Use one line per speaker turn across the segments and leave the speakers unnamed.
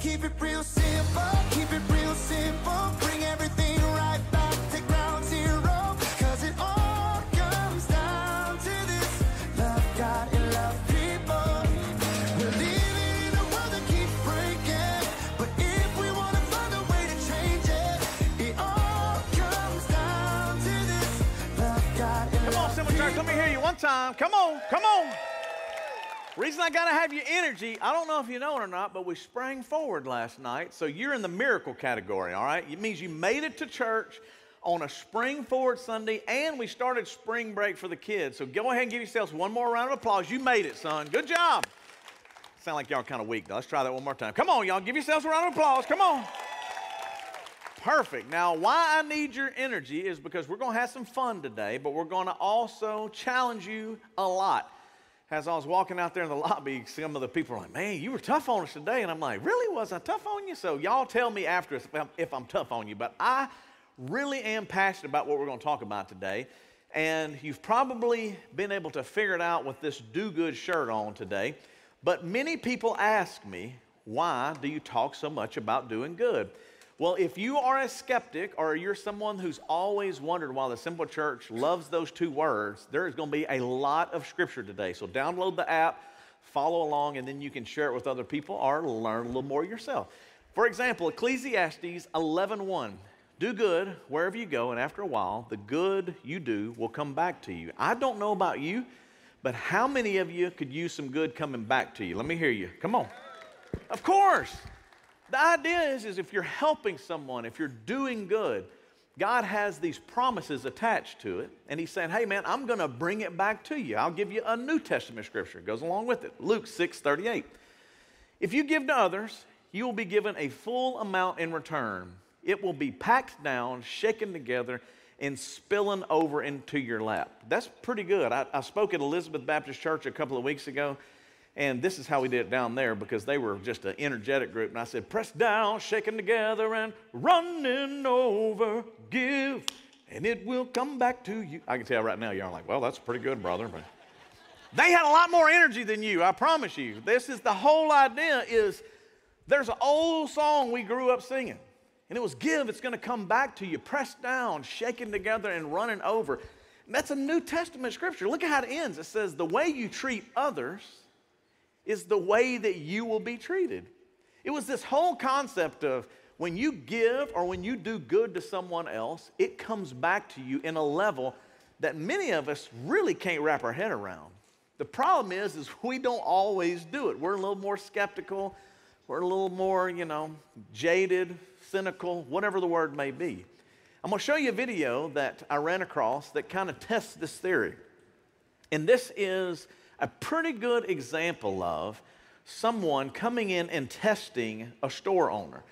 keep it real simple, keep it real simple. Bring everything right back to ground zero. Cause it all comes down to this love God and love people. We're living in a world that keeps breaking. But if we wanna find a way to change it, it all comes down to this love God and
Come on,
love
Simple Church, let me hear you one time. Come on, come on. Reason I gotta have your energy, I don't know if you know it or not, but we sprang forward last night. So you're in the miracle category, all right? It means you made it to church on a spring forward Sunday, and we started spring break for the kids. So go ahead and give yourselves one more round of applause. You made it, son. Good job. Sound like y'all kind of weak, though. Let's try that one more time. Come on, y'all. Give yourselves a round of applause. Come on. Perfect. Now, why I need your energy is because we're going to have some fun today, but we're going to also challenge you a lot. As I was walking out there in the lobby, some of the people were like, Man, you were tough on us today. And I'm like, Really? Was I tough on you? So, y'all tell me after if I'm, if I'm tough on you. But I really am passionate about what we're going to talk about today. And you've probably been able to figure it out with this do good shirt on today. But many people ask me, Why do you talk so much about doing good? Well, if you are a skeptic or you're someone who's always wondered why the Simple Church loves those two words, there is going to be a lot of scripture today. So download the app, follow along, and then you can share it with other people or learn a little more yourself. For example, Ecclesiastes 11:1. Do good wherever you go, and after a while, the good you do will come back to you. I don't know about you, but how many of you could use some good coming back to you? Let me hear you. Come on. Of course. The idea is, is if you're helping someone, if you're doing good, God has these promises attached to it, and He's saying, Hey man, I'm gonna bring it back to you. I'll give you a New Testament scripture. It goes along with it. Luke 6 38. If you give to others, you will be given a full amount in return. It will be packed down, shaken together, and spilling over into your lap. That's pretty good. I, I spoke at Elizabeth Baptist Church a couple of weeks ago. And this is how we did it down there because they were just an energetic group. And I said, press down, shaking together, and running over, give, and it will come back to you. I can tell right now, y'all are like, well, that's pretty good, brother. But they had a lot more energy than you, I promise you. This is the whole idea is there's an old song we grew up singing. And it was give, it's going to come back to you, pressed down, shaken together, and running over. That's a New Testament scripture. Look at how it ends. It says, the way you treat others is the way that you will be treated. It was this whole concept of when you give or when you do good to someone else, it comes back to you in a level that many of us really can't wrap our head around. The problem is, is we don't always do it. We're a little more skeptical. We're a little more, you know, jaded, cynical, whatever the word may be. I'm going to show you a video that I ran across that kind of tests this theory. And this is a pretty good example of someone coming in and testing a store owner.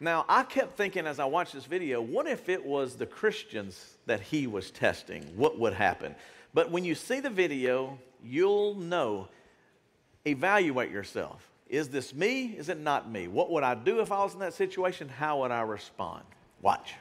Now, I kept thinking as I watched this video, what if it was the Christians that he was testing? What would happen? But when you see the video, you'll know. Evaluate yourself. Is this me? Is it not me? What would I do if I was in that situation? How would I respond? Watch.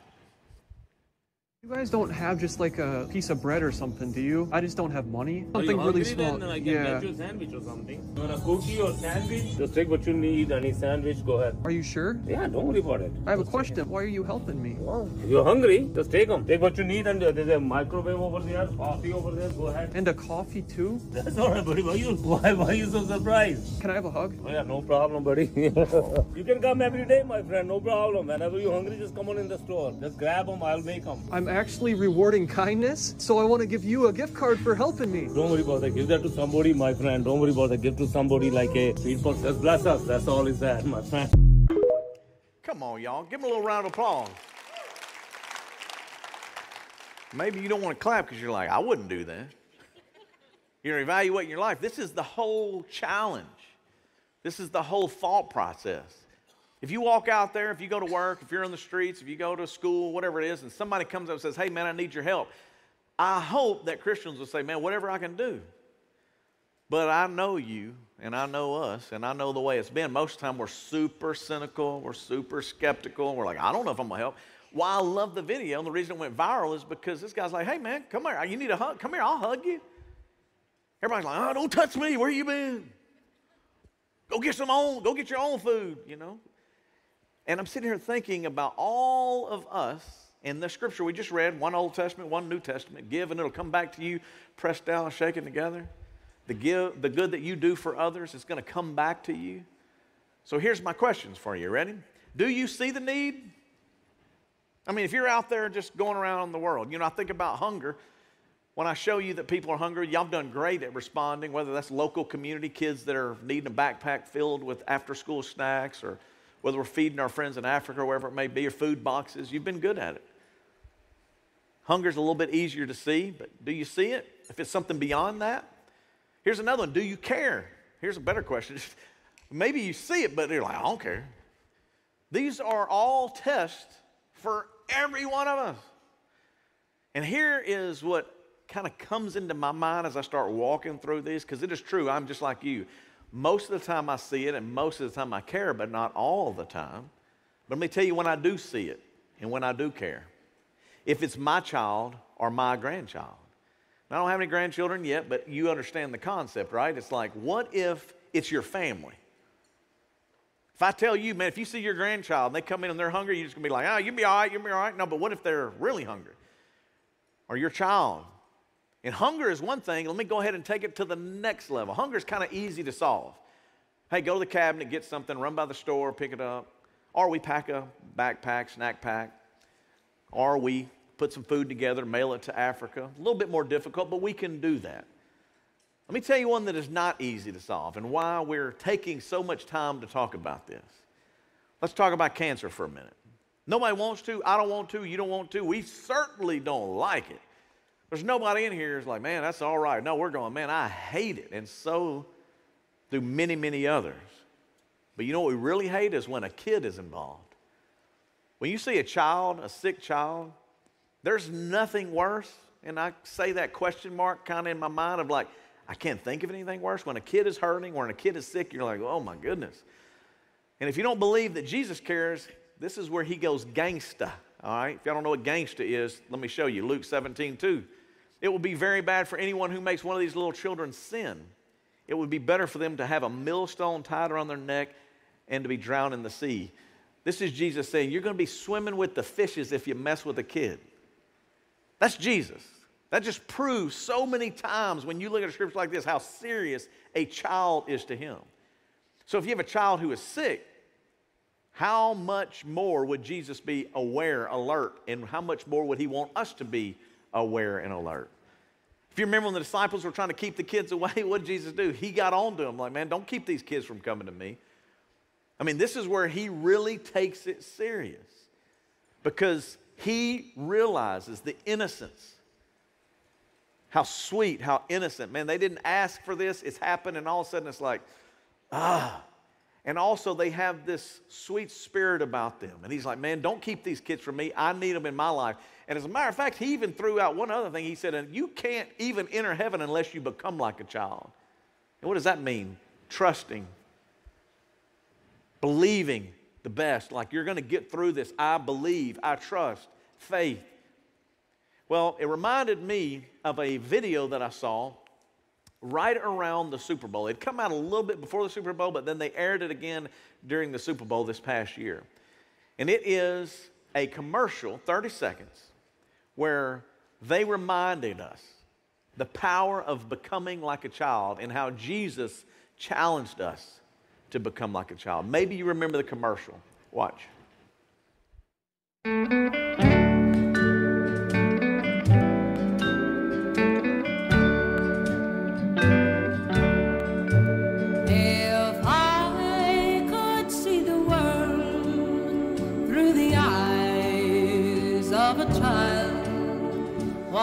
You guys don't have just like a piece of bread or something, do you? I just don't have money. Something really small.
Then can
yeah.
you a sandwich or something. You want a cookie or sandwich? Just take what you need. Any sandwich, go ahead.
Are you sure?
Yeah, don't worry about it.
I have a question. Why are you helping me?
If you're hungry, just take them. Take what you need, and uh, there's a microwave over there, coffee over there. Go ahead.
And a coffee too?
That's all right, buddy. Why you why, why you so surprised?
Can I have a hug?
Oh yeah, no problem, buddy. you can come every day, my friend. No problem. Whenever you're hungry, just come on in the store. Just grab them. I'll make them.
I'm actually rewarding kindness, so I want to give you a gift card for helping me.
Don't worry about that. Give that to somebody, my friend. Don't worry about that. Give to somebody like a sweet box. Just bless us. That's all is that, my friend.
Come on, y'all. Give him a little round of applause. Maybe you don't want to clap because you're like, I wouldn't do that. You're evaluating your life. This is the whole challenge. This is the whole thought process. If you walk out there, if you go to work, if you're in the streets, if you go to school, whatever it is, and somebody comes up and says, Hey, man, I need your help, I hope that Christians will say, Man, whatever I can do. But I know you, and I know us, and I know the way it's been. Most of the time, we're super cynical, we're super skeptical, and we're like, I don't know if I'm gonna help. Why I love the video, and the reason it went viral is because this guy's like, Hey, man, come here. You need a hug? Come here, I'll hug you. Everybody's like, Oh, don't touch me. Where you been? Go get some own, go get your own food, you know. And I'm sitting here thinking about all of us in the scripture we just read one Old Testament, one New Testament give, and it'll come back to you, pressed down shaken together. The, give, the good that you do for others is going to come back to you. So here's my questions for you. Ready? Do you see the need? I mean, if you're out there just going around the world, you know, I think about hunger. When I show you that people are hungry, y'all have done great at responding, whether that's local community kids that are needing a backpack filled with after school snacks, or whether we're feeding our friends in Africa or wherever it may be, or food boxes. You've been good at it. Hunger's a little bit easier to see, but do you see it? If it's something beyond that, here's another one. Do you care? Here's a better question. Maybe you see it, but you're like, I don't care. These are all tests for every one of us. And here is what kind of comes into my mind as I start walking through these, because it is true, I'm just like you. Most of the time I see it, and most of the time I care, but not all the time. But let me tell you when I do see it and when I do care. If it's my child or my grandchild. I don't have any grandchildren yet, but you understand the concept, right? It's like, what if it's your family? If I tell you, man, if you see your grandchild and they come in and they're hungry, you're just gonna be like, oh, you'll be all right, you'll be all right. No, but what if they're really hungry? Or your child. And hunger is one thing. Let me go ahead and take it to the next level. Hunger is kind of easy to solve. Hey, go to the cabinet, get something, run by the store, pick it up. Or we pack a backpack, snack pack. Or we put some food together, mail it to Africa. A little bit more difficult, but we can do that. Let me tell you one that is not easy to solve and why we're taking so much time to talk about this. Let's talk about cancer for a minute. Nobody wants to. I don't want to. You don't want to. We certainly don't like it. There's nobody in here who's like, man, that's all right. No, we're going, man, I hate it. And so do many, many others. But you know what we really hate is when a kid is involved. When you see a child, a sick child, there's nothing worse. And I say that question mark kind of in my mind of like, I can't think of anything worse. When a kid is hurting, when a kid is sick, you're like, oh my goodness. And if you don't believe that Jesus cares, this is where he goes gangsta. All right? If y'all don't know what gangsta is, let me show you. Luke 17, 2. It will be very bad for anyone who makes one of these little children sin. It would be better for them to have a millstone tied around their neck and to be drowned in the sea. This is Jesus saying, You're going to be swimming with the fishes if you mess with a kid. That's Jesus. That just proves so many times when you look at a scripture like this how serious a child is to him. So if you have a child who is sick, how much more would Jesus be aware, alert, and how much more would he want us to be aware and alert? If you remember when the disciples were trying to keep the kids away, what did Jesus do? He got on to them like, man, don't keep these kids from coming to me. I mean, this is where he really takes it serious because he realizes the innocence how sweet, how innocent. Man, they didn't ask for this. It's happened, and all of a sudden it's like, ah. And also, they have this sweet spirit about them. And he's like, man, don't keep these kids from me. I need them in my life. And as a matter of fact, he even threw out one other thing. He said, and you can't even enter heaven unless you become like a child. And what does that mean? Trusting, believing the best. Like you're going to get through this. I believe, I trust, faith. Well, it reminded me of a video that I saw right around the Super Bowl. It'd come out a little bit before the Super Bowl, but then they aired it again during the Super Bowl this past year. And it is a commercial, 30 seconds, where they reminded us the power of becoming like a child and how Jesus challenged us to become like a child. Maybe you remember the commercial. Watch.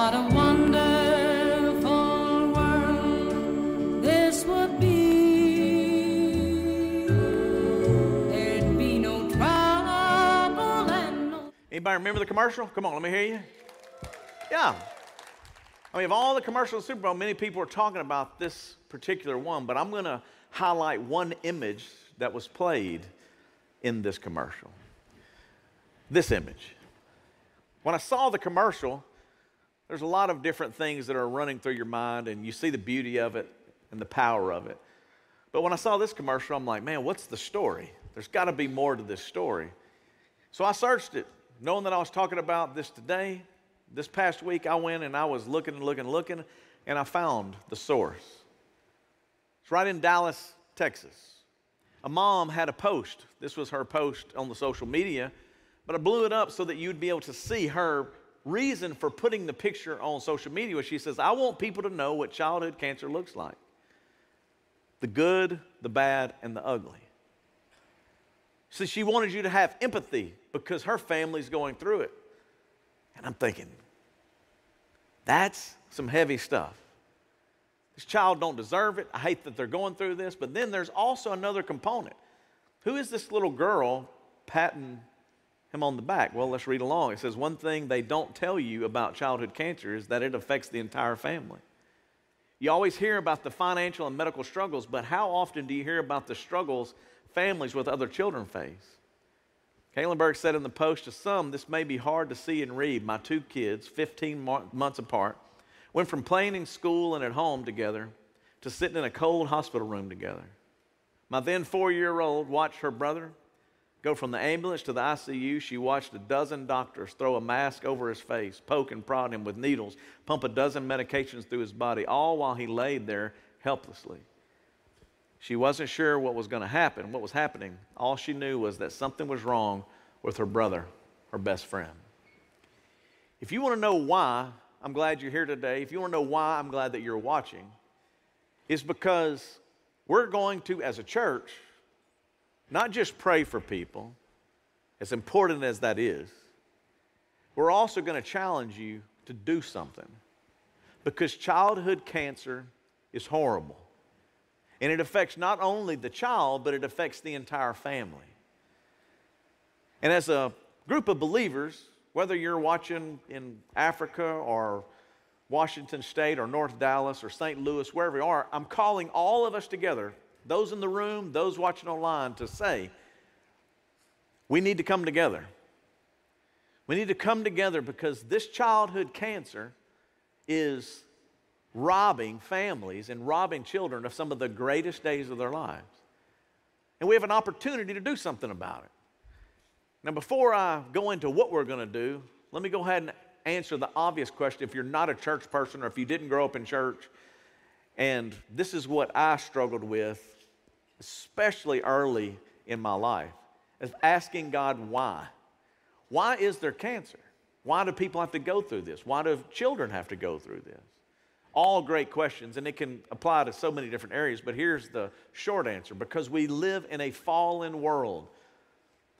What a wonderful world this would be. There'd be no trouble and no
Anybody remember the commercial? Come on, let me hear you. Yeah. I mean, of all the commercials Super Bowl, many people are talking about this particular one, but I'm going to highlight one image that was played in this commercial. This image. When I saw the commercial, there's a lot of different things that are running through your mind, and you see the beauty of it and the power of it. But when I saw this commercial, I'm like, man, what's the story? There's got to be more to this story. So I searched it, knowing that I was talking about this today. This past week, I went and I was looking and looking and looking, and I found the source. It's right in Dallas, Texas. A mom had a post. This was her post on the social media, but I blew it up so that you'd be able to see her reason for putting the picture on social media. Where she says, I want people to know what childhood cancer looks like the good, the bad, and the ugly. So she wanted you to have empathy because her family's going through it. And I'm thinking, that's some heavy stuff. This child don't deserve it. I hate that they're going through this. But then there's also another component. Who is this little girl patting him on the back? Well, let's read along. It says, One thing they don't tell you about childhood cancer is that it affects the entire family. You always hear about the financial and medical struggles, but how often do you hear about the struggles families with other children face? Kalenberg said in the post to some, this may be hard to see and read. My two kids, 15 months apart, went from playing in school and at home together to sitting in a cold hospital room together. My then four year old watched her brother go from the ambulance to the ICU. She watched a dozen doctors throw a mask over his face, poke and prod him with needles, pump a dozen medications through his body, all while he laid there helplessly. She wasn't sure what was going to happen, what was happening. All she knew was that something was wrong with her brother, her best friend. If you want to know why, I'm glad you're here today. If you want to know why, I'm glad that you're watching. It's because we're going to, as a church, not just pray for people, as important as that is, we're also going to challenge you to do something. Because childhood cancer is horrible. And it affects not only the child, but it affects the entire family. And as a group of believers, whether you're watching in Africa or Washington State or North Dallas or St. Louis, wherever you are, I'm calling all of us together, those in the room, those watching online, to say, we need to come together. We need to come together because this childhood cancer is robbing families and robbing children of some of the greatest days of their lives. And we have an opportunity to do something about it. Now, before I go into what we're going to do, let me go ahead and answer the obvious question. If you're not a church person or if you didn't grow up in church, and this is what I struggled with, especially early in my life, is asking God why. Why is there cancer? Why do people have to go through this? Why do children have to go through this? All great questions, and it can apply to so many different areas, but here's the short answer because we live in a fallen world.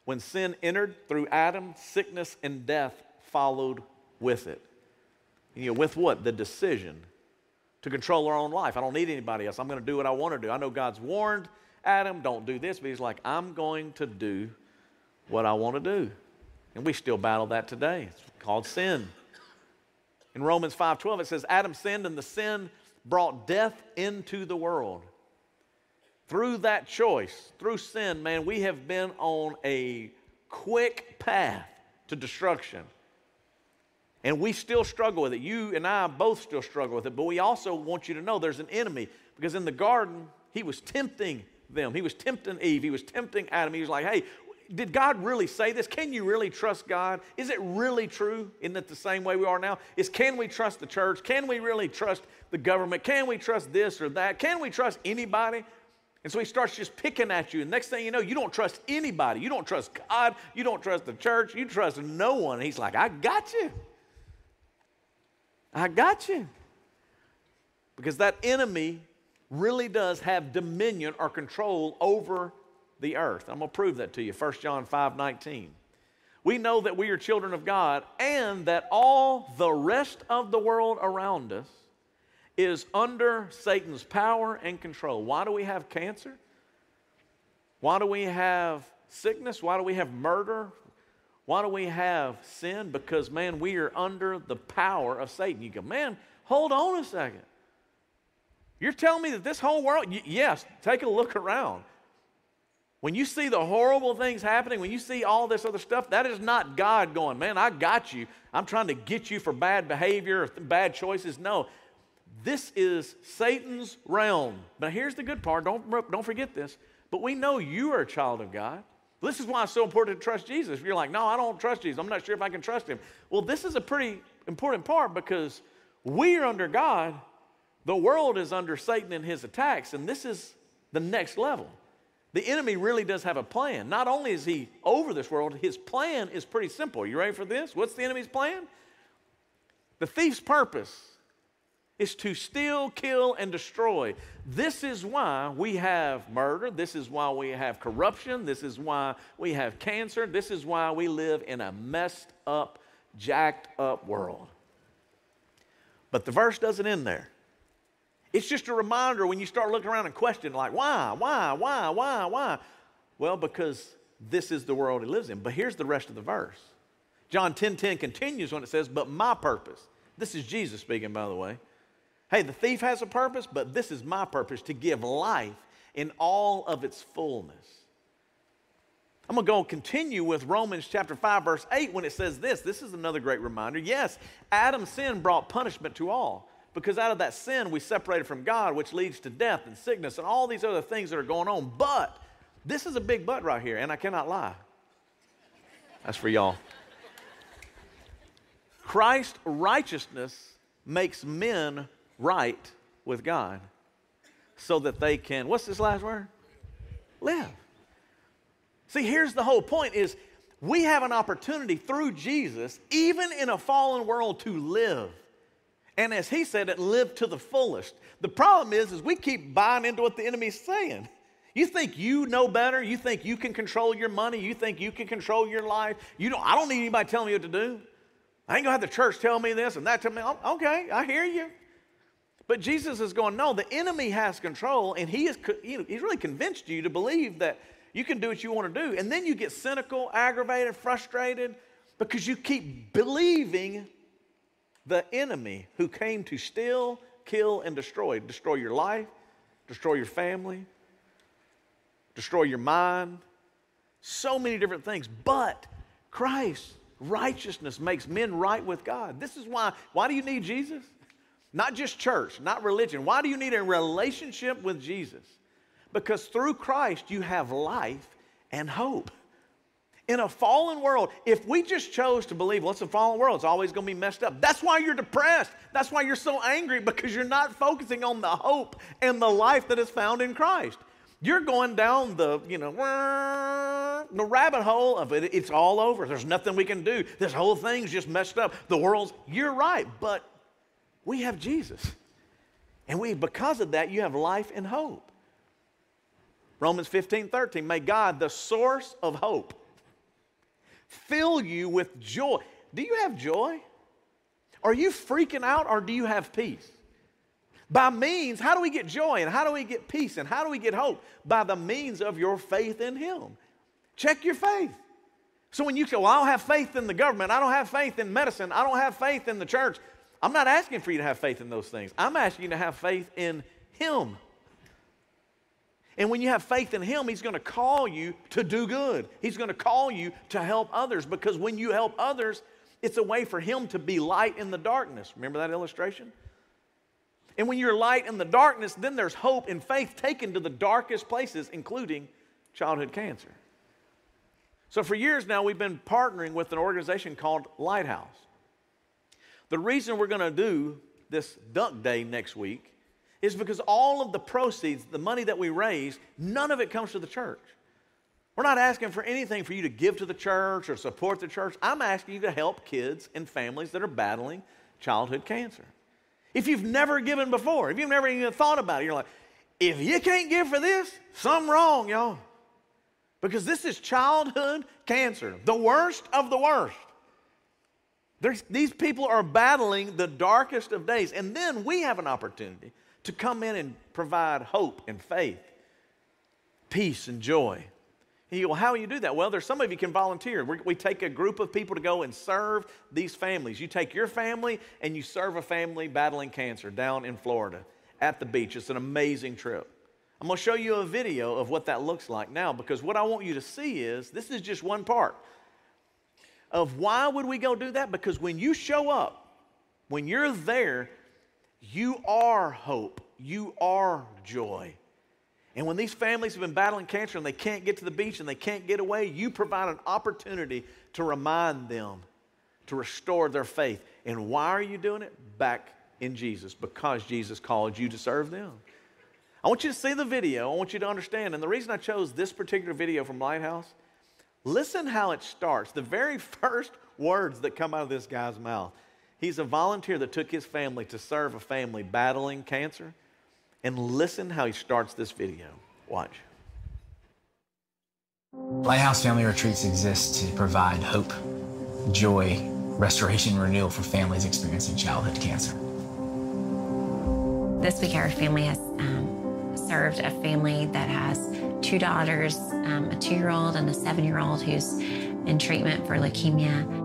When sin entered through Adam, sickness and death followed with it. You know, with what? The decision to control our own life. I don't need anybody else. I'm going to do what I want to do. I know God's warned Adam, don't do this, but he's like, I'm going to do what I want to do. And we still battle that today. It's called sin. In Romans 5:12 it says Adam sinned and the sin brought death into the world. Through that choice, through sin, man, we have been on a quick path to destruction. And we still struggle with it. You and I both still struggle with it, but we also want you to know there's an enemy because in the garden, he was tempting them. He was tempting Eve. He was tempting Adam. He was like, hey, did God really say this? Can you really trust God? Is it really true? Isn't it the same way we are now? Is can we trust the church? Can we really trust the government? Can we trust this or that? Can we trust anybody? And so he starts just picking at you. And next thing you know, you don't trust anybody. You don't trust God. You don't trust the church. You trust no one. And he's like, I got you. I got you. Because that enemy really does have dominion or control over the earth. I'm going to prove that to you. 1 John 5 19. We know that we are children of God and that all the rest of the world around us is under Satan's power and control. Why do we have cancer? Why do we have sickness? Why do we have murder? Why do we have sin? Because, man, we are under the power of Satan. You go, man, hold on a second. You're telling me that this whole world, yes, take a look around. When you see the horrible things happening, when you see all this other stuff, that is not God going, man, I got you. I'm trying to get you for bad behavior or bad choices. No, this is Satan's realm. But here's the good part don't, don't forget this. But we know you are a child of God. This is why it's so important to trust Jesus. If you're like, no, I don't trust Jesus, I'm not sure if I can trust him. Well, this is a pretty important part because we are under God, the world is under Satan and his attacks, and this is the next level. The enemy really does have a plan. Not only is he over this world, his plan is pretty simple. You ready for this? What's the enemy's plan? The thief's purpose is to steal, kill, and destroy. This is why we have murder. This is why we have corruption. This is why we have cancer. This is why we live in a messed up, jacked up world. But the verse doesn't end there. It's just a reminder when you start looking around and questioning, like, why, why, why, why, why? Well, because this is the world he lives in. But here's the rest of the verse. John 10 10 continues when it says, But my purpose. This is Jesus speaking, by the way. Hey, the thief has a purpose, but this is my purpose to give life in all of its fullness. I'm going to go continue with Romans chapter 5, verse 8, when it says this. This is another great reminder. Yes, Adam's sin brought punishment to all because out of that sin we separated from God, which leads to death and sickness and all these other things that are going on. But this is a big but right here, and I cannot lie. That's for y'all. Christ's righteousness makes men right with God so that they can, what's this last word? Live. See, here's the whole point is we have an opportunity through Jesus, even in a fallen world, to live. And as he said it, live to the fullest. The problem is, is we keep buying into what the enemy's saying. You think you know better. You think you can control your money. You think you can control your life. You don't, I don't need anybody telling me what to do. I ain't gonna have the church tell me this and that tell me. Oh, Okay, I hear you. But Jesus is going, no, the enemy has control, and he is, you know, he's really convinced you to believe that you can do what you want to do. And then you get cynical, aggravated, frustrated because you keep believing the enemy who came to steal, kill, and destroy. Destroy your life, destroy your family, destroy your mind, so many different things. But Christ, righteousness makes men right with God. This is why, why do you need Jesus? Not just church, not religion. Why do you need a relationship with Jesus? Because through Christ you have life and hope. In a fallen world, if we just chose to believe, well, it's a fallen world, it's always going to be messed up. That's why you're depressed. That's why you're so angry because you're not focusing on the hope and the life that is found in Christ. You're going down the, you know, the rabbit hole of it. It's all over. There's nothing we can do. This whole thing's just messed up. The world's, you're right, but we have Jesus. And we, because of that, you have life and hope. Romans 15, 13, may God, the source of hope, fill you with joy. Do you have joy? Are you freaking out or do you have peace? By means, how do we get joy and how do we get peace and how do we get hope? By the means of your faith in Him. Check your faith. So when you say, Well, I don't have faith in the government, I don't have faith in medicine, I don't have faith in the church, I'm not asking for you to have faith in those things. I'm asking you to have faith in Him. And when you have faith in Him, He's going to call you to do good. He's going to call you to help others because when you help others, it's a way for Him to be light in the darkness. Remember that illustration? And when you're light in the darkness, then there's hope and faith taken to the darkest places, including childhood cancer. So, for years now, we've been partnering with an organization called Lighthouse. The reason we're going to do this Duck Day next week is because all of the proceeds, the money that we raise, none of it comes to the church. We're not asking for anything for you to give to the church or support the church. I'm asking you to help kids and families that are battling childhood cancer. If you've never given before, if you've never even thought about it, you're like, if you can't give for this, something wrong, y'all. Because this is childhood cancer, the worst of the worst. There's, these people are battling the darkest of days. And then we have an opportunity to come in and provide hope and faith, peace and joy. And you go, how do you do that? Well, there's some of you can volunteer. we we take a group of people to go and serve these families. You take your family and you serve a family battling cancer down in Florida at the beach. It's an amazing trip. I'm going to show you a video of what that looks like now because what I want you to see is this is just one part of why would we go do that? Because when you show up, when you're there, you are hope, you are joy. And when these families have been battling cancer and they can't get to the beach and they can't get away, you provide an opportunity to remind them to restore their faith. And why are you doing it? Back in Jesus, because Jesus called you to serve them. I want you to see the video. I want you to understand. And the reason I chose this particular video from Lighthouse, listen how it starts. The very first words that come out of this guy's mouth. He's a volunteer that took his family to serve a family battling cancer. And listen how he starts this video. Watch.
Lighthouse Family Retreats exist to provide hope, joy, restoration, renewal for families experiencing childhood cancer.
This week, our family has um, served a family that has two daughters, um, a two year old and a seven year old who's in treatment for leukemia.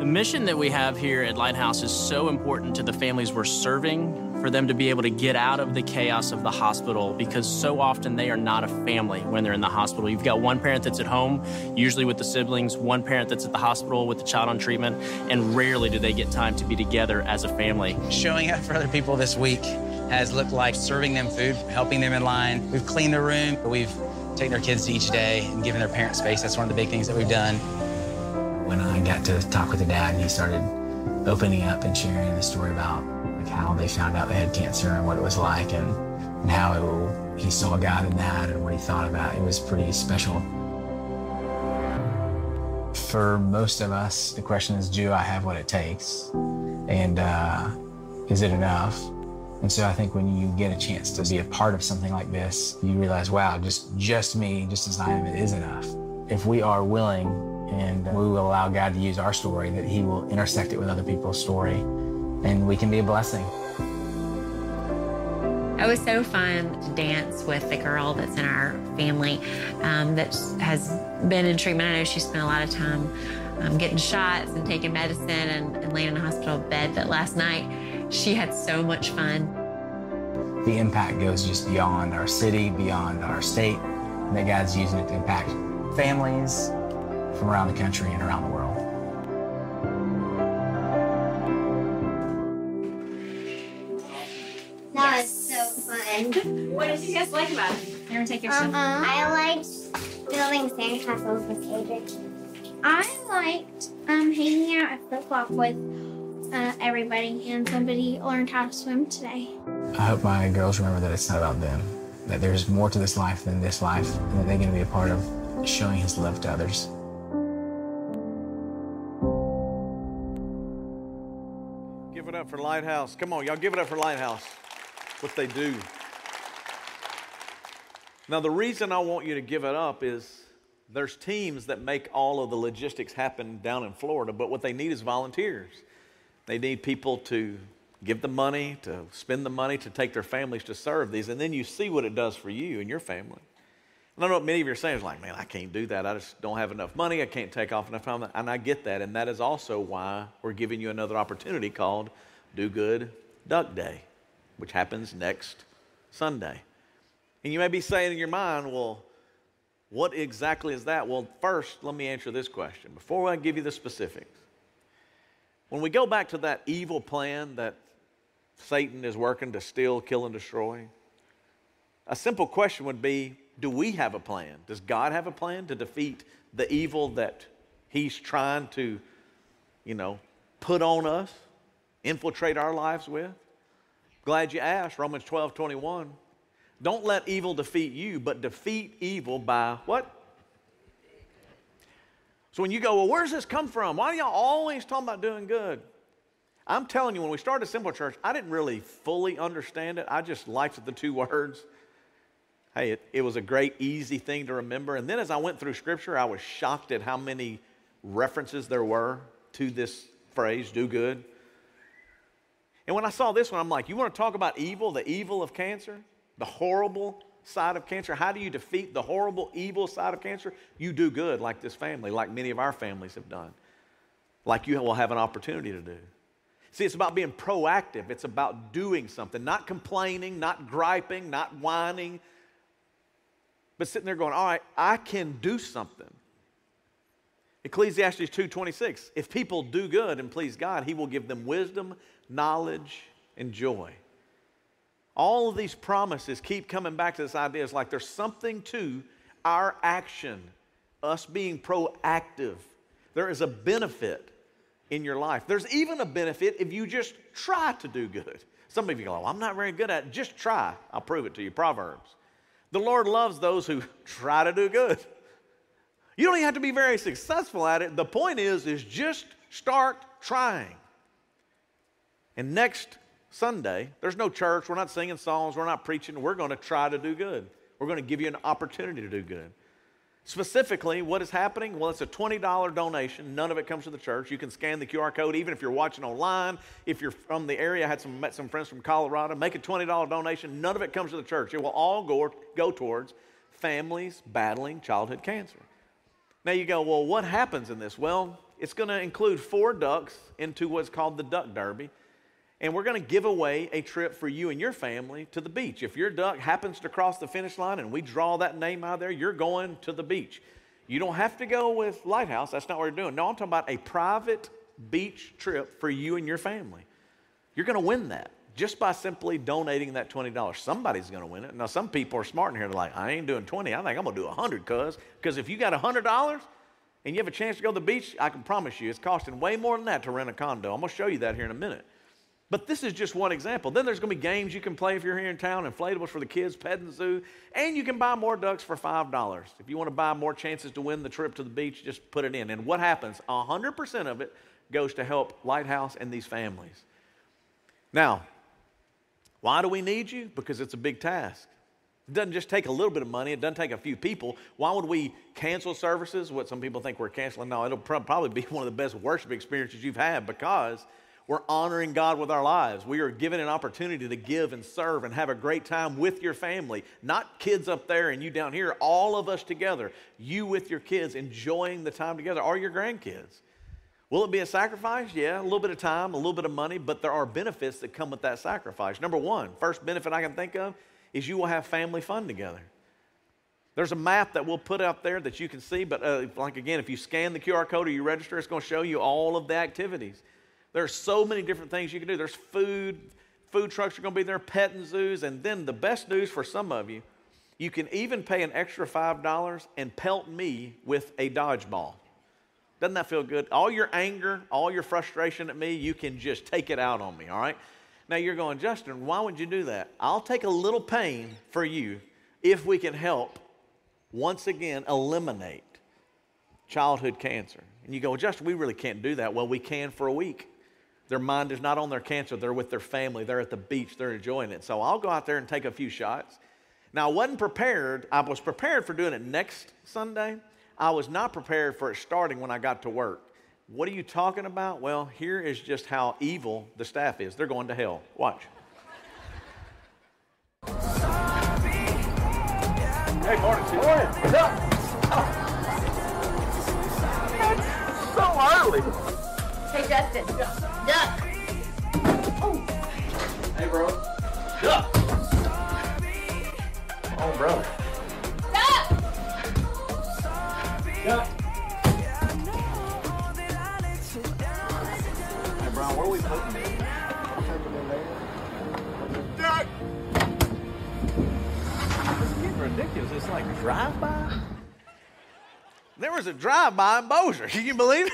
The mission that we have here at Lighthouse is so important to the families we're serving for them to be able to get out of the chaos of the hospital because so often they are not a family when they're in the hospital. You've got one parent that's at home, usually with the siblings, one parent that's at the hospital with the child on treatment, and rarely do they get time to be together as a family.
Showing up for other people this week has looked like serving them food, helping them in line. We've cleaned the room, we've taken our kids to each day and given their parents space. That's one of the big things that we've done.
When I got to talk with the dad, and he started opening up and sharing the story about like how they found out they had cancer and what it was like and, and how it, he saw God in that and what he thought about it. Was pretty special. For most of us, the question is, do I have what it takes? And uh, is it enough? And so I think when you get a chance to be a part of something like this, you realize, wow, just just me, just as I am, it is enough. If we are willing and we will allow God to use our story, that He will intersect it with other people's story, and we can be a blessing.
It was so fun to dance with the girl that's in our family um, that has been in treatment. I know she spent a lot of time um, getting shots and taking medicine and, and laying in a hospital bed, but last night she had so much fun.
The impact goes just beyond our city, beyond our state, and that God's using it to impact families from around the country and around the world.
That was so fun.
What did you guys like about it? You ever take your
Uh-huh. I liked building sandcastles with Adrian. I liked um, hanging out at Flip Flop with uh, everybody, and somebody learned how to swim today.
I hope my girls remember that it's not about them, that there's more to this life than this life, and that they're going to be a part of showing His love to others.
For Lighthouse. Come on, y'all give it up for Lighthouse. What they do. Now, the reason I want you to give it up is there's teams that make all of the logistics happen down in Florida, but what they need is volunteers. They need people to give the money, to spend the money, to take their families to serve these, and then you see what it does for you and your family. And I know what many of you are saying is like, man, I can't do that. I just don't have enough money. I can't take off enough time. And I get that. And that is also why we're giving you another opportunity called Do Good Duck Day, which happens next Sunday. And you may be saying in your mind, well, what exactly is that? Well, first, let me answer this question before I give you the specifics. When we go back to that evil plan that Satan is working to steal, kill, and destroy, a simple question would be Do we have a plan? Does God have a plan to defeat the evil that He's trying to, you know, put on us, infiltrate our lives with? Glad you asked, Romans 12 21. Don't let evil defeat you, but defeat evil by what? So when you go, well, where's this come from? Why are y'all always talking about doing good? I'm telling you, when we started Simple Church, I didn't really fully understand it. I just liked the two words. Hey, it, it was a great, easy thing to remember. And then as I went through Scripture, I was shocked at how many references there were to this phrase, do good. And when I saw this one, I'm like, you want to talk about evil, the evil of cancer, the horrible side of cancer? How do you defeat the horrible, evil side of cancer? You do good, like this family, like many of our families have done, like you will have an opportunity to do. See, it's about being proactive. It's about doing something, not complaining, not griping, not whining, but sitting there going, all right, I can do something. Ecclesiastes 2:26. If people do good and please God, he will give them wisdom, knowledge, and joy. All of these promises keep coming back to this idea. It's like there's something to our action, us being proactive. There is a benefit in your life. There's even a benefit if you just try to do good. Some of you go, well, I'm not very good at it. Just try. I'll prove it to you. Proverbs. The Lord loves those who try to do good. You don't even have to be very successful at it. The point is, is just start trying. And next Sunday, there's no church. We're not singing songs. We're not preaching. We're going to try to do good. We're going to give you an opportunity to do good. Specifically, what is happening? Well, it's a $20 donation. None of it comes to the church. You can scan the QR code, even if you're watching online. If you're from the area, I had some, met some friends from Colorado. Make a $20 donation. None of it comes to the church. It will all go, go towards families battling childhood cancer. Now you go, well, what happens in this? Well, it's going to include four ducks into what's called the Duck Derby. And we're going to give away a trip for you and your family to the beach. If your duck happens to cross the finish line and we draw that name out there, you're going to the beach. You don't have to go with Lighthouse. That's not what we're doing. No, I'm talking about a private beach trip for you and your family. You're going to win that just by simply donating that $20. Somebody's going to win it. Now, some people are smart in here. They're like, I ain't doing 20. I think I'm going to do 100 cuz. Because if you got $100 and you have a chance to go to the beach, I can promise you it's costing way more than that to rent a condo. I'm going to show you that here in a minute. But this is just one example. Then there's going to be games you can play if you're here in town, inflatables for the kids, petting zoo, and you can buy more ducks for $5. If you want to buy more chances to win the trip to the beach, just put it in. And what happens? 100% of it goes to help Lighthouse and these families. Now, why do we need you? Because it's a big task. It doesn't just take a little bit of money, it doesn't take a few people. Why would we cancel services? What some people think we're canceling. No, it'll probably be one of the best worship experiences you've had because we're honoring God with our lives. We are given an opportunity to give and serve and have a great time with your family. Not kids up there and you down here, all of us together. You with your kids enjoying the time together or your grandkids. Will it be a sacrifice? Yeah, a little bit of time, a little bit of money, but there are benefits that come with that sacrifice. Number one, first benefit I can think of is you will have family fun together. There's a map that we'll put out there that you can see, but uh, like again, if you scan the QR code or you register, it's going to show you all of the activities. There's so many different things you can do. There's food, food trucks are going to be there, petting zoos, and then the best news for some of you, you can even pay an extra $5 and pelt me with a dodgeball. Doesn't that feel good? All your anger, all your frustration at me, you can just take it out on me, all right? Now you're going, Justin, why would you do that? I'll take a little pain for you if we can help once again eliminate childhood cancer. And you go, Justin, we really can't do that. Well, we can for a week. Their mind is not on their cancer, they're with their family, they're at the beach, they're enjoying it. So I'll go out there and take a few shots. Now, I wasn't prepared. I was prepared for doing it next Sunday. I was not prepared for it starting when I got to work. What are you talking about? Well, here is just how evil the staff is. They're going to hell. Watch. Hey, morning, Chief. Morning. What's up? So early.
Hey, Justin. Duck.
Hey, bro. Duck. Oh, brother.
Duck.
Duck. Hey, Brian, where are we putting it? Duck. This is getting ridiculous. It's like drive-by. There was a drive-by in Bossier. Can you believe it?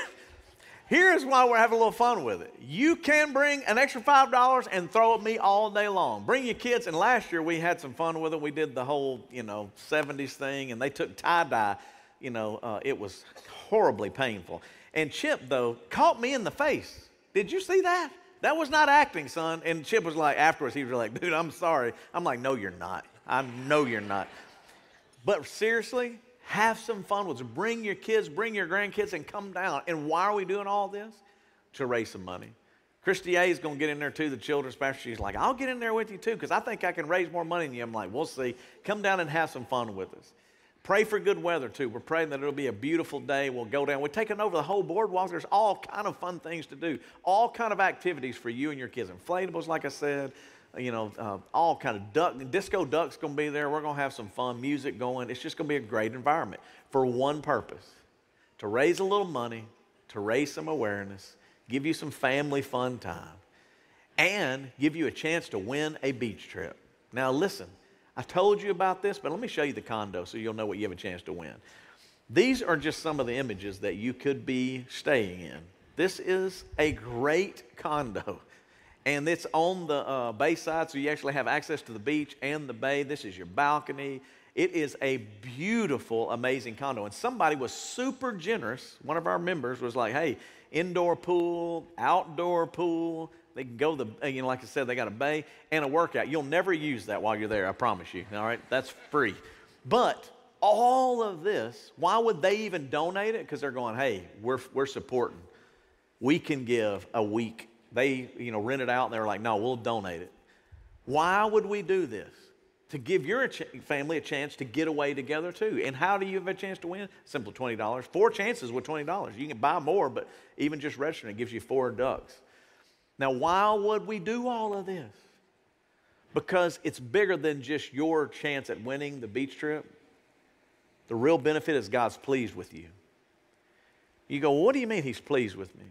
Here's why we're having a little fun with it. You can bring an extra $5 and throw at me all day long. Bring your kids. And last year we had some fun with it. We did the whole, you know, 70s thing and they took tie dye. You know, uh, it was horribly painful. And Chip, though, caught me in the face. Did you see that? That was not acting, son. And Chip was like, afterwards, he was like, dude, I'm sorry. I'm like, no, you're not. I know you're not. But seriously, have some fun with it. Bring your kids, bring your grandkids, and come down. And why are we doing all this? To raise some money. Christy A is going to get in there too, the children's pastor. She's like, I'll get in there with you too, because I think I can raise more money than you. I'm like, we'll see. Come down and have some fun with us. Pray for good weather too. We're praying that it'll be a beautiful day. We'll go down. We're taking over the whole boardwalk. There's all kind of fun things to do, all kind of activities for you and your kids. Inflatables, like I said, you know, uh, all kind of duck, disco duck's going to be there. We're going to have some fun, music going. It's just going to be a great environment for one purpose: to raise a little money, to raise some awareness, give you some family fun time, and give you a chance to win a beach trip. Now, listen, I told you about this, but let me show you the condo so you'll know what you have a chance to win. These are just some of the images that you could be staying in. This is a great condo. And it's on the uh, bay side, so you actually have access to the beach and the bay. This is your balcony. It is a beautiful, amazing condo. And somebody was super generous. One of our members was like, hey, indoor pool, outdoor pool. They can go the, uh, you know, like I said, they got a bay and a workout. You'll never use that while you're there, I promise you. All right, that's free. But all of this, why would they even donate it? Because they're going, hey, we're, we're supporting. We can give a week. They, you know, rent it out and they're like, no, we'll donate it. Why would we do this? To give your family a chance to get away together too. And how do you have a chance to win? Simple $20. Four chances with $20. You can buy more, but even just registering it gives you four ducks. Now, why would we do all of this? Because it's bigger than just your chance at winning the beach trip. The real benefit is God's pleased with you. You go, well, what do you mean he's pleased with me?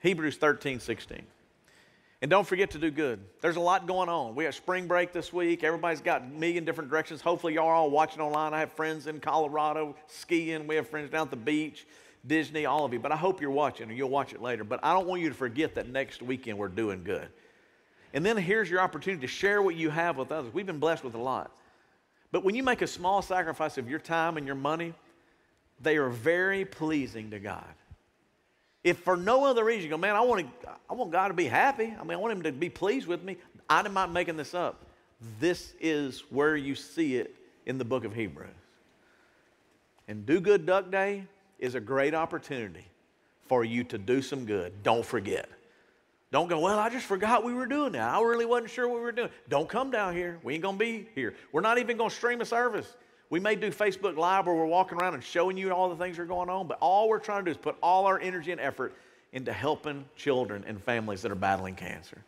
Hebrews 13, 16. And don't forget to do good. There's a lot going on. We have spring break this week. Everybody's got a million different directions. Hopefully, y'all are all watching online. I have friends in Colorado skiing. We have friends down at the beach, Disney, all of you. But I hope you're watching, and you'll watch it later. But I don't want you to forget that next weekend we're doing good. And then here's your opportunity to share what you have with others. We've been blessed with a lot. But when you make a small sacrifice of your time and your money, they are very pleasing to God. If for no other reason you go, man, I want, to, I want God to be happy. I mean, I want Him to be pleased with me. I'm not making this up. This is where you see it in the book of Hebrews. And Do Good Duck Day is a great opportunity for you to do some good. Don't forget. Don't go, well, I just forgot we were doing that. I really wasn't sure what we were doing. Don't come down here. We ain't going to be here. We're not even going to stream a service. We may do Facebook Live where we're walking around and showing you all the things that are going on, but all we're trying to do is put all our energy and effort into helping children and families that are battling cancer.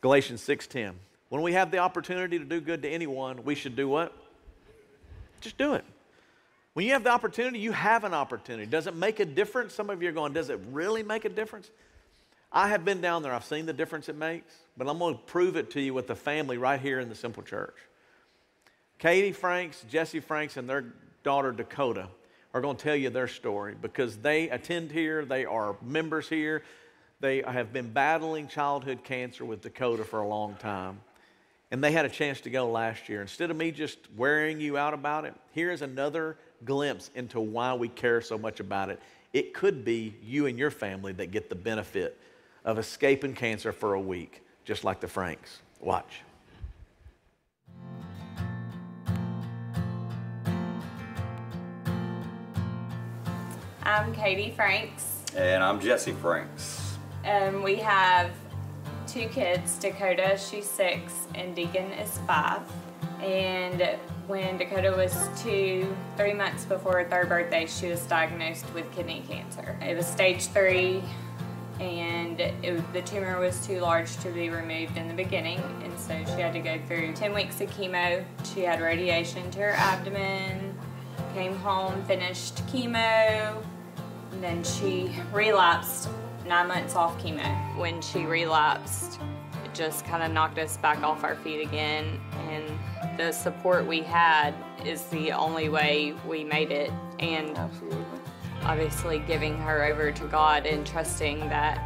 Galatians 6:10. When we have the opportunity to do good to anyone, we should do what? Just do it. When you have the opportunity, you have an opportunity. Does it make a difference? Some of you are going, does it really make a difference? I have been down there. I've seen the difference it makes, but I'm going to prove it to you with the family right here in the Simple Church. Katie Franks, Jesse Franks, and their daughter Dakota are going to tell you their story because they attend here, they are members here, they have been battling childhood cancer with Dakota for a long time. And they had a chance to go last year. Instead of me just wearing you out about it, here is another glimpse into why we care so much about it. It could be you and your family that get the benefit of escaping cancer for a week, just like the Franks. Watch.
I'm Katie Franks,
And I'm Jesse Franks.
and we have two kids Dakota, she's six, and Deacon is five. And when Dakota was two, three months before her third birthday, she was diagnosed with kidney cancer. It was stage three, and it, the tumor was too large to be removed in the beginning, and so she had to go through 10 weeks of chemo. She had radiation to her abdomen, came home, finished chemo, and then she relapsed nine months off chemo. When she relapsed, it just kind of knocked us back off our feet again. And the support we had is the only way we made it. And
Absolutely.
obviously giving her over to God and trusting that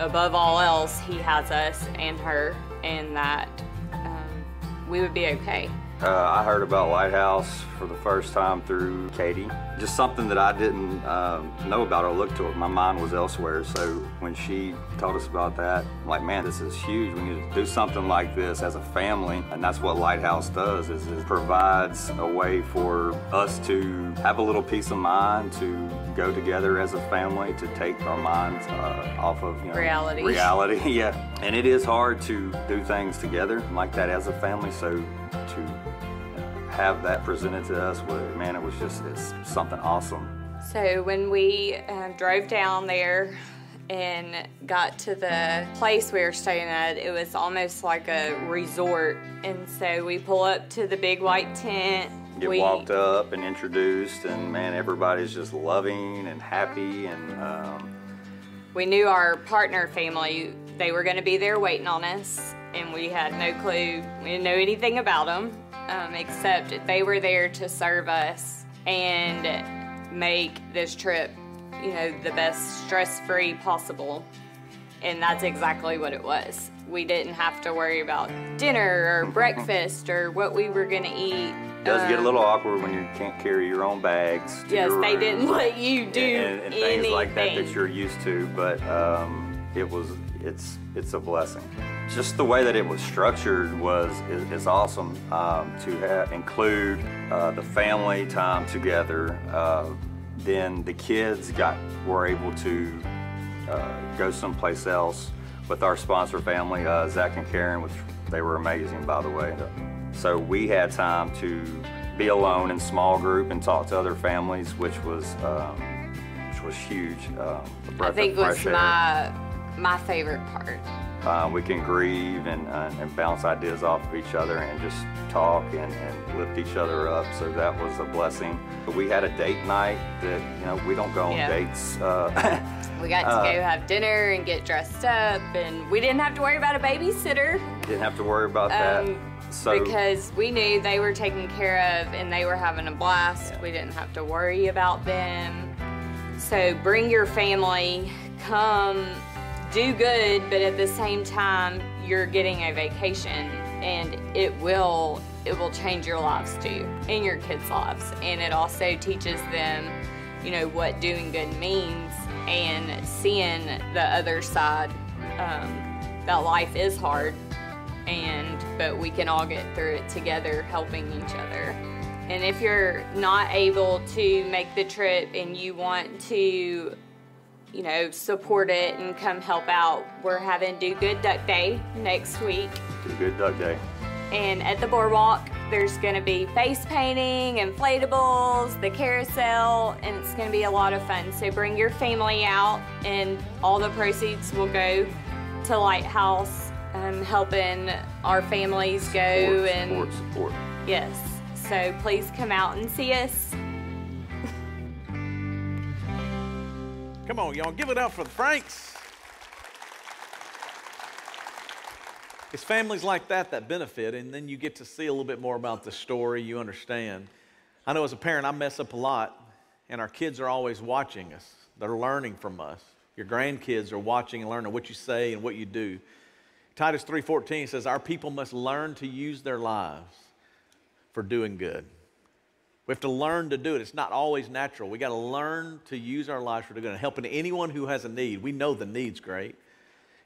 above all else, He has us and her, and that um, we would be okay.
Uh, I heard about Lighthouse for the first time through Katie. Just something that I didn't um, know about or look to. My mind was elsewhere. So when she told us about that, I'm like, man, this is huge. We need to do something like this as a family. And that's what Lighthouse does is it provides a way for us to have a little peace of mind, to go together as a family, to take our minds uh, off of you know,
Reality.
Reality, yeah. And it is hard to do things together like that as a family. So to have that presented to us, man, it was just it's something awesome.
So when we uh, drove down there and got to the place we were staying at, it was almost like a resort. And so we pull up to the big white tent.
Get
we,
walked up and introduced, and man, everybody's just loving and happy, and um,
we knew our partner family, they were going to be there waiting on us. and we had no clue. We didn't know anything about them, um, except they were there to serve us and make this trip, you know, the best stress-free possible. And that's exactly what it was. We didn't have to worry about dinner or breakfast or what we were gonna eat.
It does get a
Um,
little awkward when you can't carry your own bags. to
Yes, they
room.
didn't let you do
and, and things like that that you're used to, but um, it was it's it's a blessing. Just the way that it was structured was is, is awesome um, to include uh, the family time together. Uh, then the kids got were able to uh, go someplace else with our sponsor family, uh, Zach and Karen, which they were amazing, by the way. So we had time to be alone in small group and talk to other families, which was um, which was huge. Um,
I think was my my favorite part.
Uh, we can grieve and, uh, and bounce ideas off of each other and just talk and, and lift each other up. So that was a blessing. We had a date night that, you know, we don't go on
Yeah.
dates. Uh,
We got to
Uh,
go have dinner and get dressed up, and we didn't have to worry about a babysitter.
didn't have to worry about that.
Um,
So
because we knew they were taken care of and they were having a blast. We didn't have to worry about them. So bring your family, come do good, but at the same time, you're getting a vacation and it will it will change your lives too and your kids' lives. And it also teaches them, you know, what doing good means and seeing the other side. Um, that life is hard and but we can all get through it together helping each other and if you're not able to make the trip and you want to you know support it and come help out. We're having do good duck day next week.
Do good Duck Day.
and at the boardwalk there's going to be face painting inflatables the carousel and it's going to be a lot of fun. So bring your family out and all the proceeds will go to lighthouse um, helping our families go
Support,
and
support, support.
yes. So please come out and see us
Come on, y'all, give it up for the Franks. It's families like that that benefit, and then you get to see a little bit more about the story. You understand. I know as a parent, I mess up a lot, and our kids are always watching us. They're learning from us. Your grandkids are watching and learning what you say and what you do. Titus 3:14 says, "Our people must learn to use their lives for doing good." We have to learn to do it. It's not always natural. We got to learn to use our lives for doing good, helping anyone who has a need. We know the need's great.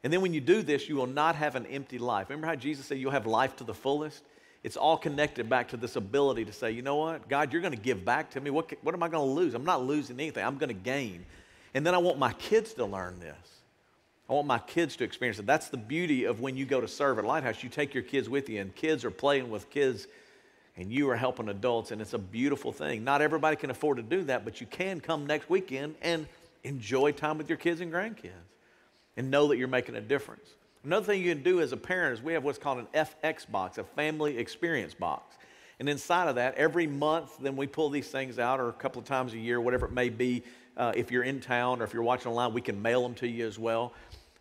And then when you do this, you will not have an empty life. Remember how Jesus said you'll have life to the fullest? It's all connected back to this ability to say, you know what, God, you're going to give back to me. What, what am I going to lose? I'm not losing anything. I'm going to gain. And then I want my kids to learn this. I want my kids to experience it. That's the beauty of when you go to serve at Lighthouse. You take your kids with you, and kids are playing with kids and you are helping adults, and it's a beautiful thing. Not everybody can afford to do that, but you can come next weekend and enjoy time with your kids and grandkids and know that you're making a difference. Another thing you can do as a parent is we have what's called an FX box, a family experience box. And inside of that, every month, then we pull these things out, or a couple of times a year, whatever it may be. Uh, if you're in town or if you're watching online, we can mail them to you as well.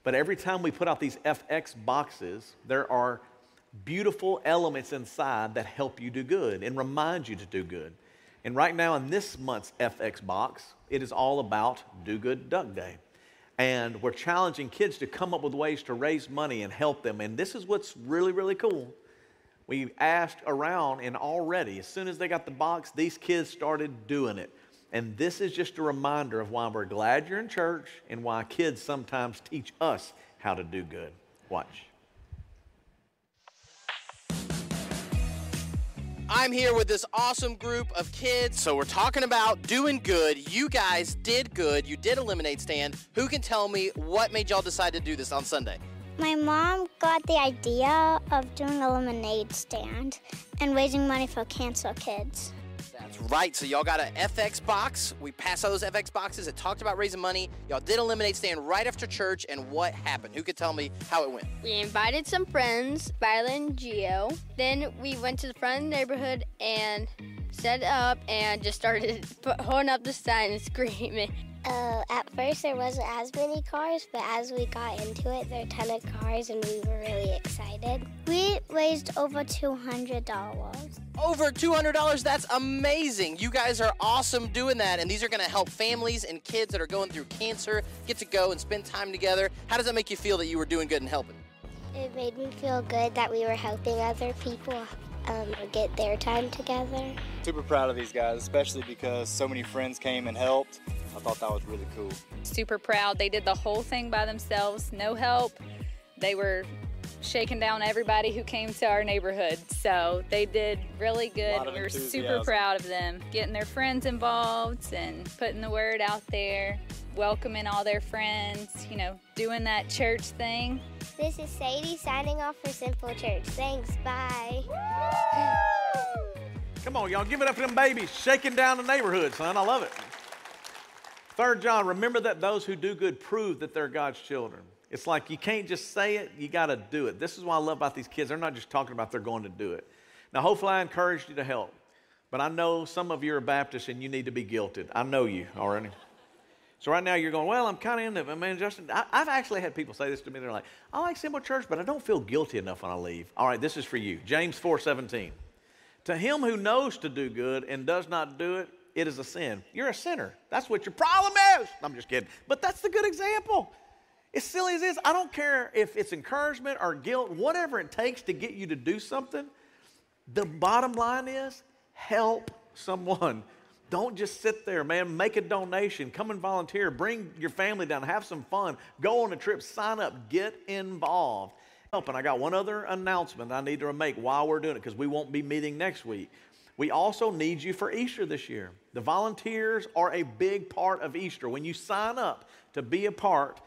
But every time we put out these FX boxes, there are beautiful elements inside that help you do good and remind you to do good. And right now, in this month's FX box, it is all about Do Good Duck Day. And we're challenging kids to come up with ways to raise money and help them. And this is what's really, really cool. We asked around, and already, as soon as they got the box, these kids started doing it. And this is just a reminder of why we're glad you're in church and why kids sometimes teach us how to do good. Watch.
I'm here with this awesome group of kids. So we're talking about doing good. You guys did good. You did eliminate stand. Who can tell me what made y'all decide to do this on Sunday?
My mom got the idea of doing a lemonade stand and raising money for cancer kids.
That's right. So y'all got an FX box. We passed out those FX boxes. It talked about raising money. Y'all did eliminate stand right after church. And what happened? Who could tell me how it went?
We invited some friends, and Geo. Then we went to the front of the neighborhood and set up and just started holding up the sign and screaming.
Uh, at first, there wasn't as many cars, but as we got into it, there were a ton of cars, and we were really excited. We raised over $200.
Over $200, that's amazing. You guys are awesome doing that, and these are going to help families and kids that are going through cancer get to go and spend time together. How does that make you feel that you were doing good and helping?
It made me feel good that we were helping other people um, get their time together.
Super proud of these guys, especially because so many friends came and helped. I thought that was really cool.
super proud. They did the whole thing by themselves, no help. They were shaking down everybody who came to our neighborhood. So they did really good.
Lot
We were super proud of them, getting their friends involved and putting the word out there, welcoming all their friends, you know, doing that church thing.
This is Sadie signing off for Simple Church. Thanks, bye.
Come on, y'all, give it up for them babies shaking down the neighborhood, son. I love it. Third John, remember that those who do good prove that they're God's children. It's like you can't just say it, you got to do it. This is what I love about these kids. They're not just talking about they're going to do it. Now, hopefully, I encouraged you to help, but I know some of you are Baptists and you need to be guilted. I know you already. So right now you're going, well, I'm kind of into it. Man, Justin, I, I've actually had people say this to me. They're like, I like Simple Church, but I don't feel guilty enough when I leave. All right, this is for you. James 4:17. To him who knows to do good and does not do it, it is a sin. You're a sinner. That's what your problem is. I'm just kidding. But that's the good example. As silly as it is, I don't care if it's encouragement or guilt, whatever it takes to get you to do something. The bottom line is help someone. Don't just sit there, man. Make a donation. Come and volunteer. Bring your family down. Have some fun. Go on a trip. Sign up. Get involved. Help. And I got one other announcement I need to make while we're doing it because we won't be meeting next week. We also need you for Easter this year. The volunteers are a big part of Easter. When you sign up to be a part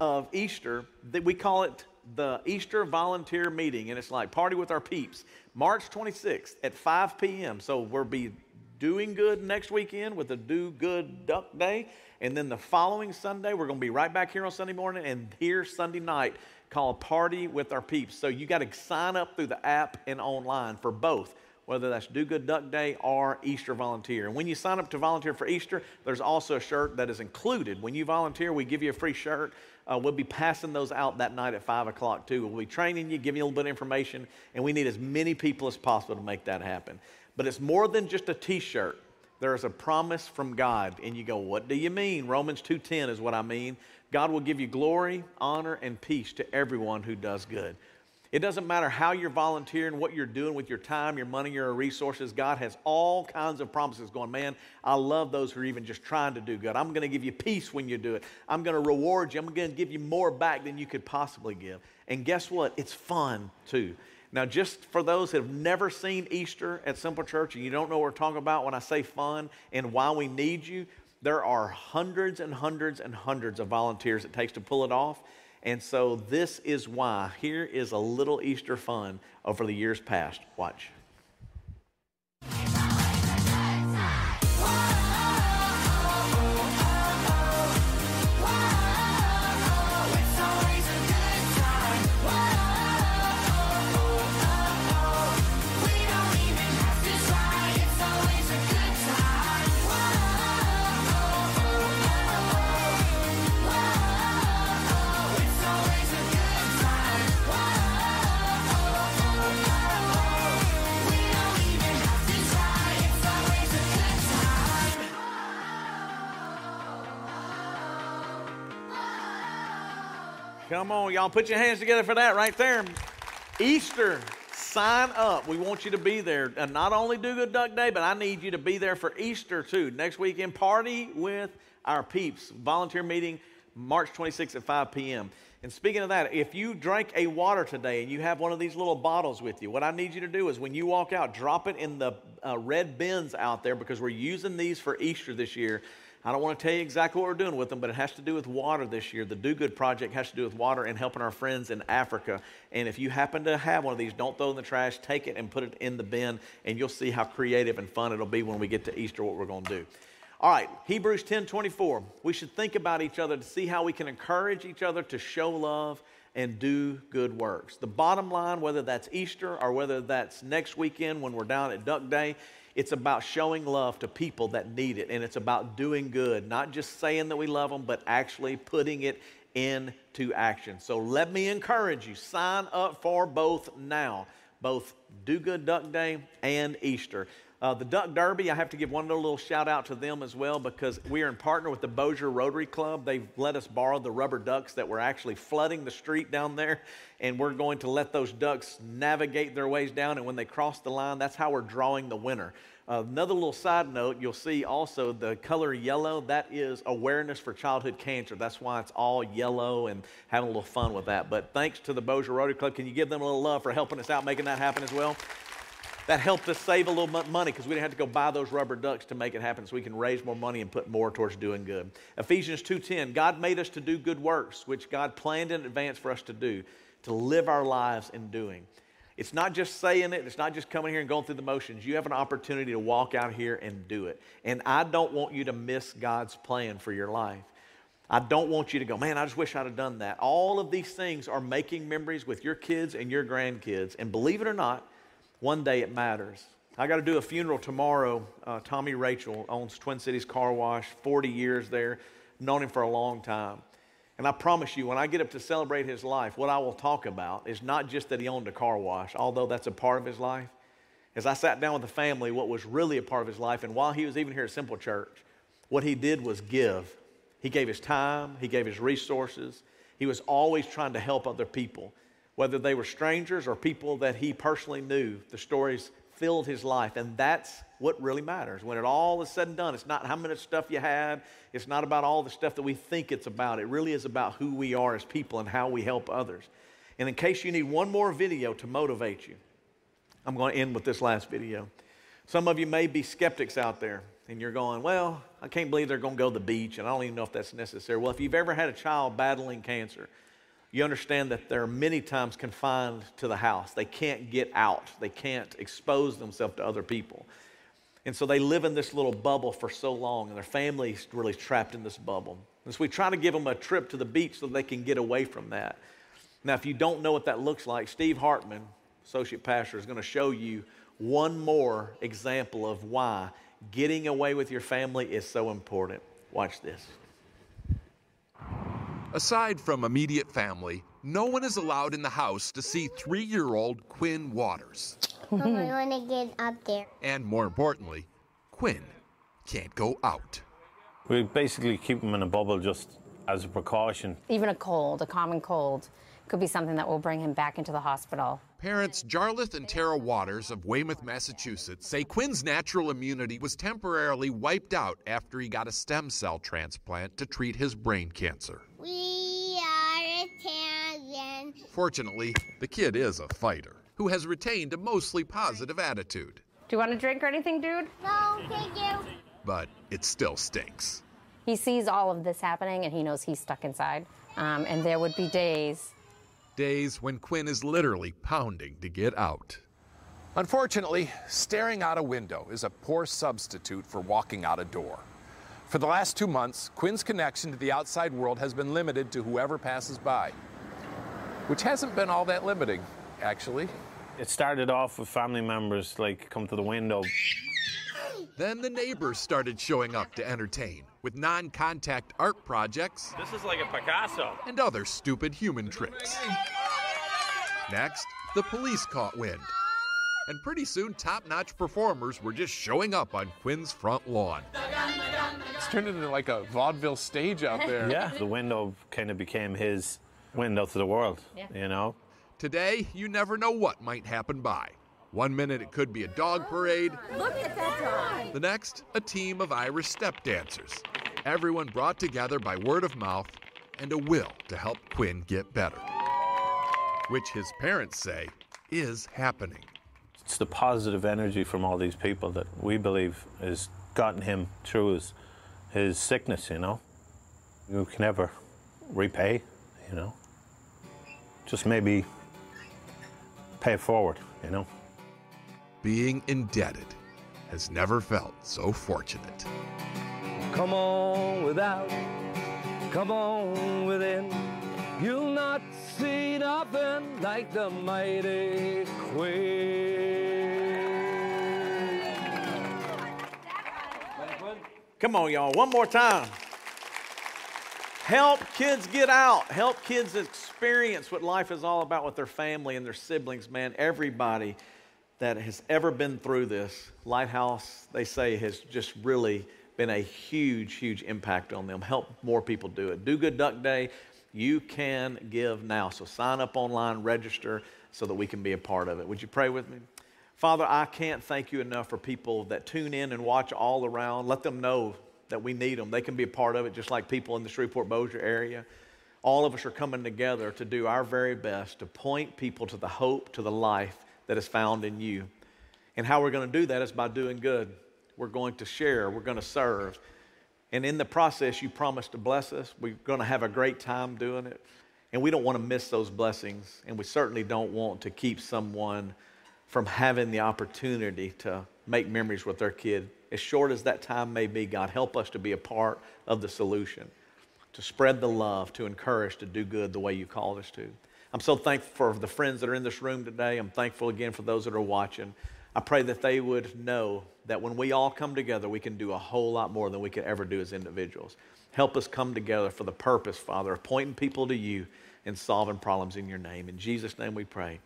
of Easter, that we call it the Easter Volunteer Meeting, and it's like Party with Our Peeps, March 26th at 5 p.m. So we'll be doing good next weekend with a Do Good Duck Day, and then the following Sunday we're going to be right back here on Sunday morning and here Sunday night called Party with Our Peeps. So you got to sign up through the app and online for both whether that's Do Good Duck Day or Easter Volunteer. And when you sign up to volunteer for Easter, there's also a shirt that is included. When you volunteer, we give you a free shirt. Uh, we'll be passing those out that night at 5 o'clock, too. We'll be training you, giving you a little bit of information, and we need as many people as possible to make that happen. But it's more than just a t shirt. There is a promise from God, and you go, What do you mean? Romans 2:10 is what I mean. God will give you glory, honor, and peace to everyone who does good. It doesn't matter how you're volunteering, what you're doing with your time, your money, your resources. God has all kinds of promises going, man, I love those who are even just trying to do good. I'm going to give you peace when you do it. I'm going to reward you. I'm going to give you more back than you could possibly give. And guess what? It's fun too. Now, just for those that have never seen Easter at Simple Church and you don't know what we're talking about when I say fun and why we need you, there are hundreds and hundreds and hundreds of volunteers it takes to pull it off. And so this is why. Here is a little Easter fun over the years past. Watch. Come on, y'all, put your hands together for that right there. Easter, sign up. We want you to be there. And not only do Good Duck Day, but I need you to be there for Easter too. Next weekend, party with our peeps. Volunteer meeting March 26th at 5 p.m. And speaking of that, if you drank a water today and you have one of these little bottles with you, what I need you to do is when you walk out, drop it in the uh, red bins out there because we're using these for Easter this year. I don't want to tell you exactly what we're doing with them, but it has to do with water this year. The Do Good Project has to do with water and helping our friends in Africa. And if you happen to have one of these, don't throw in the trash, take it and put it in the bin, and you'll see how creative and fun it'll be when we get to Easter, what we're going to do. All right, Hebrews 10 24. We should think about each other to see how we can encourage each other to show love and do good works. The bottom line, whether that's Easter or whether that's next weekend when we're down at Duck Day, It's about showing love to people that need it, and it's about doing good, not just saying that we love them, but actually putting it into action. So let me encourage you sign up for both now, both Do Good Duck Day and Easter. Uh, the Duck Derby, I have to give one little shout out to them as well because we are in partner with the Bossier Rotary Club. They've let us borrow the rubber ducks that were actually flooding the street down there, and we're going to let those ducks navigate their ways down. And when they cross the line, that's how we're drawing the winner. Uh, another little side note, you'll see also the color yellow, that is awareness for childhood cancer. That's why it's all yellow and having a little fun with that. But thanks to the Bossier Rotary Club. Can you give them a little love for helping us out, making that happen as well? That helped us save a little money because we didn't have to go buy those rubber ducks to make it happen so we can raise more money and put more towards doing good. Ephesians 2:10, God made us to do good works, which God planned in advance for us to do, to live our lives in doing. It's not just saying it, it's not just coming here and going through the motions. You have an opportunity to walk out here and do it. And I don't want you to miss God's plan for your life. I don't want you to go, man, I just wish I'd have done that. All of these things are making memories with your kids and your grandkids. And believe it or not, one day it matters. I got to do a funeral tomorrow. Uh, Tommy Rachel owns Twin Cities Car Wash, 40 years there, known him for a long time. And I promise you, when I get up to celebrate his life, what I will talk about is not just that he owned a car wash, although that's a part of his life. As I sat down with the family, what was really a part of his life, and while he was even here at Simple Church, what he did was give. He gave his time, he gave his resources. He was always trying to help other people, whether they were strangers or people that he personally knew. The stories filled his life, and that's what really matters. When it all is said and done, it's not how much stuff you had, it's not about all the stuff that we think it's about. It really is about who we are as people and how we help others. And in case you need one more video to motivate you, I'm going to end with this last video. Some of you may be skeptics out there, and you're going, Well, I can't believe they're going to go to the beach, and I don't even know if that's necessary. Well, if you've ever had a child battling cancer, you understand that they're many times confined to the house. They can't get out, they can't expose themselves to other people. And so they live in this little bubble for so long, and their family's really trapped in this bubble. And so we try to give them a trip to the beach so they can get away from that. Now, if you don't know what that looks like, Steve Hartman, associate pastor, is going to show you one more example of why getting away with your family is so important. Watch this.
Aside from immediate family, no one is allowed in the house to see three year old Quinn Waters.
I want to get up there.
And more importantly, Quinn can't go out.
We basically keep him in a bubble just as a precaution.
Even a cold, a common cold, could be something that will bring him back into the hospital.
Parents Jarlath and Tara Waters of Weymouth, Massachusetts say Quinn's natural immunity was temporarily wiped out after he got a stem cell transplant to treat his brain cancer.
We are Italian.
Fortunately, the kid is a fighter who has retained a mostly positive attitude,
Do you want a drink or anything, dude?
No, thank you.
but it still stinks.
He sees all of this happening and he knows he's stuck inside. Um, and there would be days
Days when Quinn is literally pounding to get out. Unfortunately, staring out a window is a poor substitute for walking out a door. For the last two months, Quinn's connection to the outside world has been limited to whoever passes by, which hasn't been all that limiting, actually.
It started off with family members like come to the window.
Then the neighbors started showing up to entertain with non contact art projects
This is like a Picasso.
and other stupid human tricks. Next, the police caught wind. And pretty soon, top notch performers were just showing up on Quinn's front lawn.
It's turned into like a vaudeville stage out there.
Yeah, the window kind of became his window to the world,
Yeah.
you know?
Today, you never know what might happen by. One minute it could be a dog parade,
Look at that dog.
the next, a team of Irish step dancers. Everyone brought together by word of mouth and a will to help Quinn get better. Which his parents say is happening.
It's the positive energy from all these people that we believe has gotten him through his, his sickness, you know? You can never repay, you know? Just maybe pay it forward, you know?
Being indebted has never felt so fortunate.
Come on without, come on within. You'll not see nothing like the mighty Quinn.
Come on, y'all, one more time. Help kids get out. Help kids experience what life is all about with their family and their siblings, man. Everybody that has ever been through this, Lighthouse, they say, has just really been a huge, huge impact on them. Help more people do it. Do Good Duck Day, you can give now. So sign up online, register so that we can be a part of it. Would you pray with me? Father, I can't thank you enough for people that tune in and watch all around. Let them know that we need them. They can be a part of it just like people in the Shreveport Bossier area. All of us are coming together to do our very best to point people to the hope, to the life that is found in you. And how we're going to do that is by doing good. We're going to share, we're going to serve. And in the process, you promised to bless us. We're going to have a great time doing it. And we don't want to miss those blessings. And we certainly don't want to keep someone from having the opportunity to make memories with their kid. As short as that time may be, God, help us to be a part of the solution, to spread the love, to encourage, to do good the way you called us to. I'm so thankful for the friends that are in this room today. I'm thankful again for those that are watching. I pray that they would know that when we all come together, we can do a whole lot more than we could ever do as individuals. Help us come together for the purpose, Father, of pointing people to you and solving problems in your name. In Jesus' name we pray.